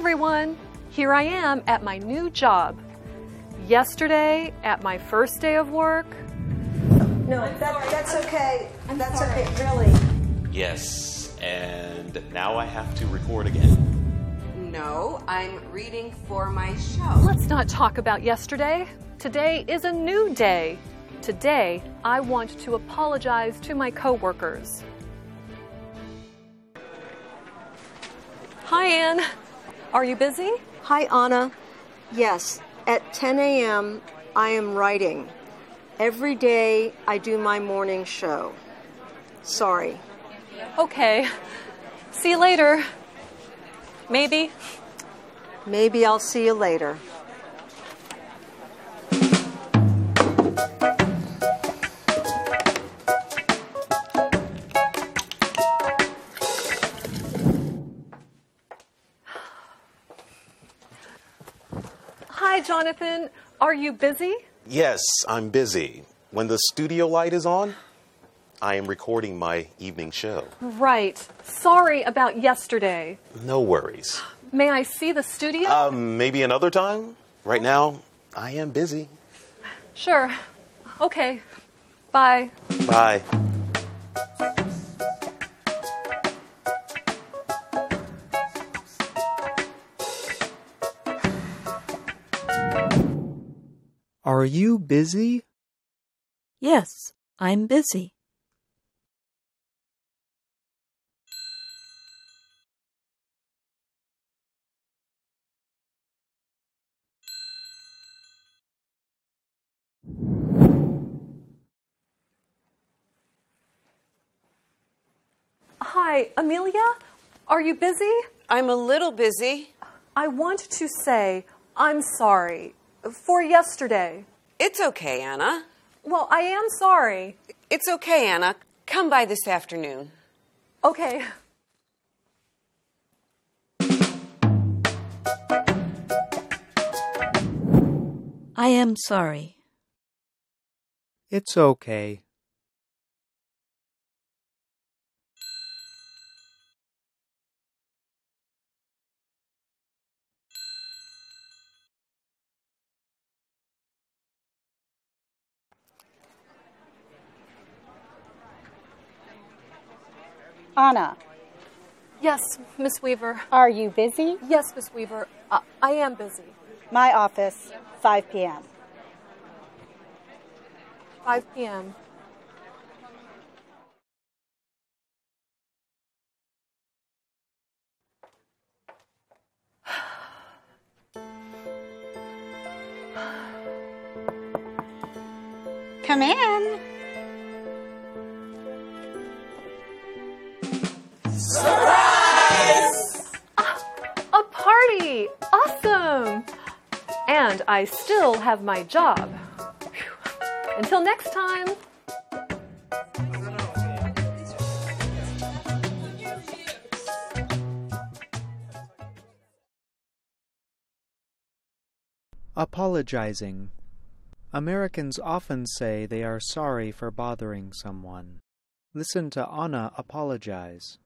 everyone! Here I am at my new job. Yesterday, at my first day of work, No, that, that's okay. That's okay, really. Yes, and now I have to record again. No, I'm reading for my show. let's not talk about yesterday. Today is a new day. Today, I want to apologize to my coworkers. Hi, Anne. Are you busy? Hi, Anna. Yes, at 10 a.m., I am writing. Every day, I do my morning show. Sorry. Okay. See you later. Maybe. Maybe I'll see you later. Hi, Jonathan. Are you busy? Yes, I'm busy. When the studio light is on, I am recording my evening show. Right. Sorry about yesterday. No worries. May I see the studio? Um, maybe another time? Right now, I am busy. sure. Okay. Bye. Bye. Are you busy? Yes, I'm busy. Hi, Amelia. Are you busy? I'm a little busy. I want to say I'm sorry for yesterday. It's okay, Anna. Well, I am sorry. It's okay, Anna. Come by this afternoon. Okay. I am sorry. It's okay. Anna, Yes, Miss Weaver. are you busy? Yes, Miss Weaver. I, I am busy. My office, 5 p.m. 5 p.m. Come in. Awesome! And I still have my job. Until next time. Apologizing. Americans often say they are sorry for bothering someone. Listen to Anna apologize.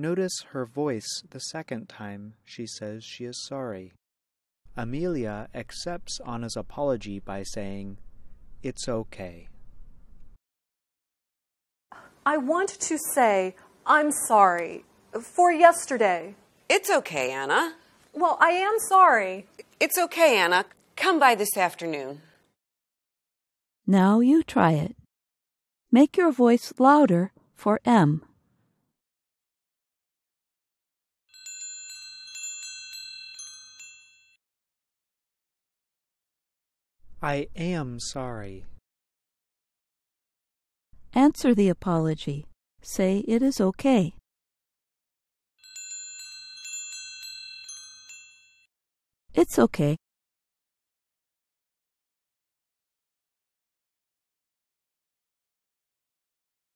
Notice her voice the second time she says she is sorry. Amelia accepts Anna's apology by saying, It's okay. I want to say I'm sorry for yesterday. It's okay, Anna. Well, I am sorry. It's okay, Anna. Come by this afternoon. Now you try it. Make your voice louder for M. I am sorry. Answer the apology. Say it is okay. It's okay.